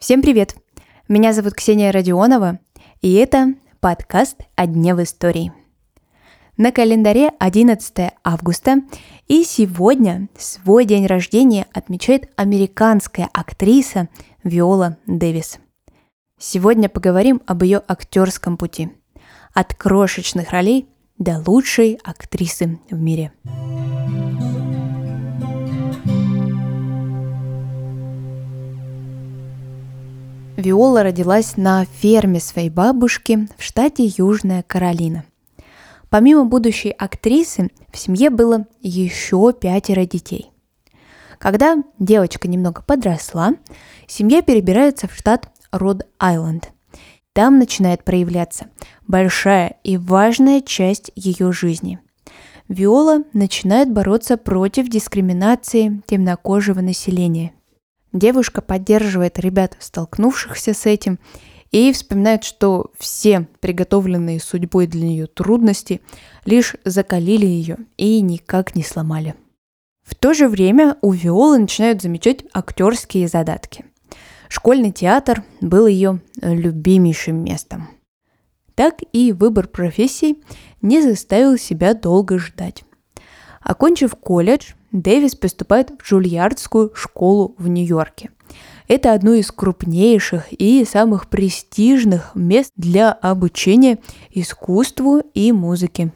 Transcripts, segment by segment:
Всем привет! Меня зовут Ксения Родионова, и это подкаст «О дне в истории». На календаре 11 августа, и сегодня свой день рождения отмечает американская актриса Виола Дэвис. Сегодня поговорим об ее актерском пути. От крошечных ролей до лучшей актрисы в мире. Виола родилась на ферме своей бабушки в штате Южная Каролина. Помимо будущей актрисы, в семье было еще пятеро детей. Когда девочка немного подросла, семья перебирается в штат Род-Айленд. Там начинает проявляться большая и важная часть ее жизни. Виола начинает бороться против дискриминации темнокожего населения – Девушка поддерживает ребят, столкнувшихся с этим, и вспоминает, что все приготовленные судьбой для нее трудности лишь закалили ее и никак не сломали. В то же время у Виолы начинают замечать актерские задатки. Школьный театр был ее любимейшим местом. Так и выбор профессий не заставил себя долго ждать. Окончив колледж, Дэвис поступает в Джульярдскую школу в Нью-Йорке. Это одно из крупнейших и самых престижных мест для обучения искусству и музыке.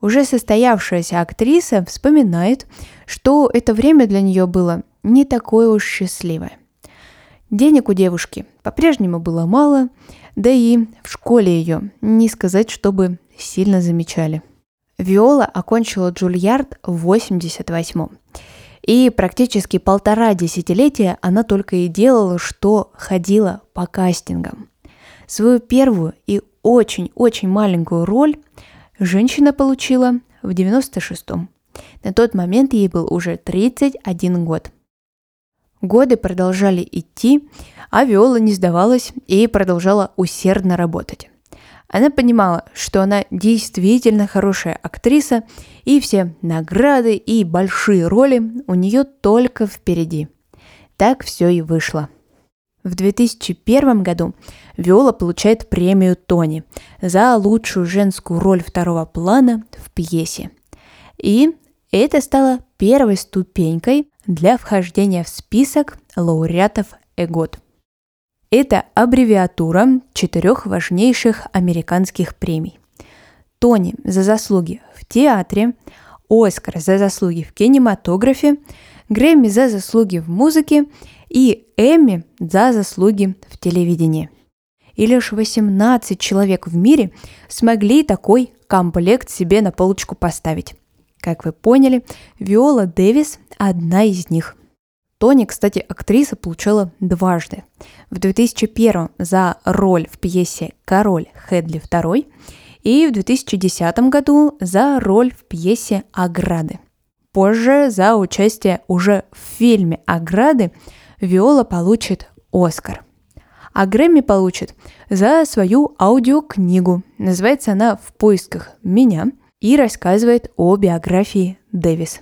Уже состоявшаяся актриса вспоминает, что это время для нее было не такое уж счастливое. Денег у девушки по-прежнему было мало, да и в школе ее не сказать, чтобы сильно замечали. Виола окончила Джульярд в 88-м. И практически полтора десятилетия она только и делала, что ходила по кастингам. Свою первую и очень-очень маленькую роль женщина получила в 96-м. На тот момент ей был уже 31 год. Годы продолжали идти, а Виола не сдавалась и продолжала усердно работать. Она понимала, что она действительно хорошая актриса, и все награды и большие роли у нее только впереди. Так все и вышло. В 2001 году Виола получает премию Тони за лучшую женскую роль второго плана в пьесе. И это стало первой ступенькой для вхождения в список лауреатов ЭГОТ – это аббревиатура четырех важнейших американских премий. Тони за заслуги в театре, Оскар за заслуги в кинематографе, Грэмми за заслуги в музыке и Эмми за заслуги в телевидении. И лишь 18 человек в мире смогли такой комплект себе на полочку поставить. Как вы поняли, Виола Дэвис одна из них – Тони, кстати, актриса получила дважды. В 2001 за роль в пьесе «Король Хедли II» и в 2010 году за роль в пьесе «Ограды». Позже за участие уже в фильме «Ограды» Виола получит Оскар. А Грэмми получит за свою аудиокнигу. Называется она «В поисках меня» и рассказывает о биографии Дэвис.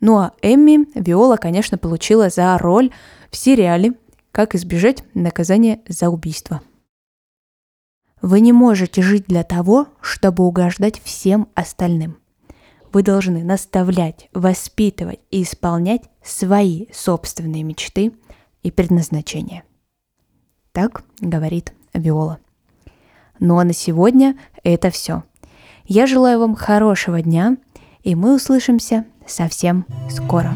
Ну а Эмми Виола, конечно, получила за роль в сериале «Как избежать наказания за убийство». Вы не можете жить для того, чтобы угождать всем остальным. Вы должны наставлять, воспитывать и исполнять свои собственные мечты и предназначения. Так говорит Виола. Ну а на сегодня это все. Я желаю вам хорошего дня, и мы услышимся совсем скоро.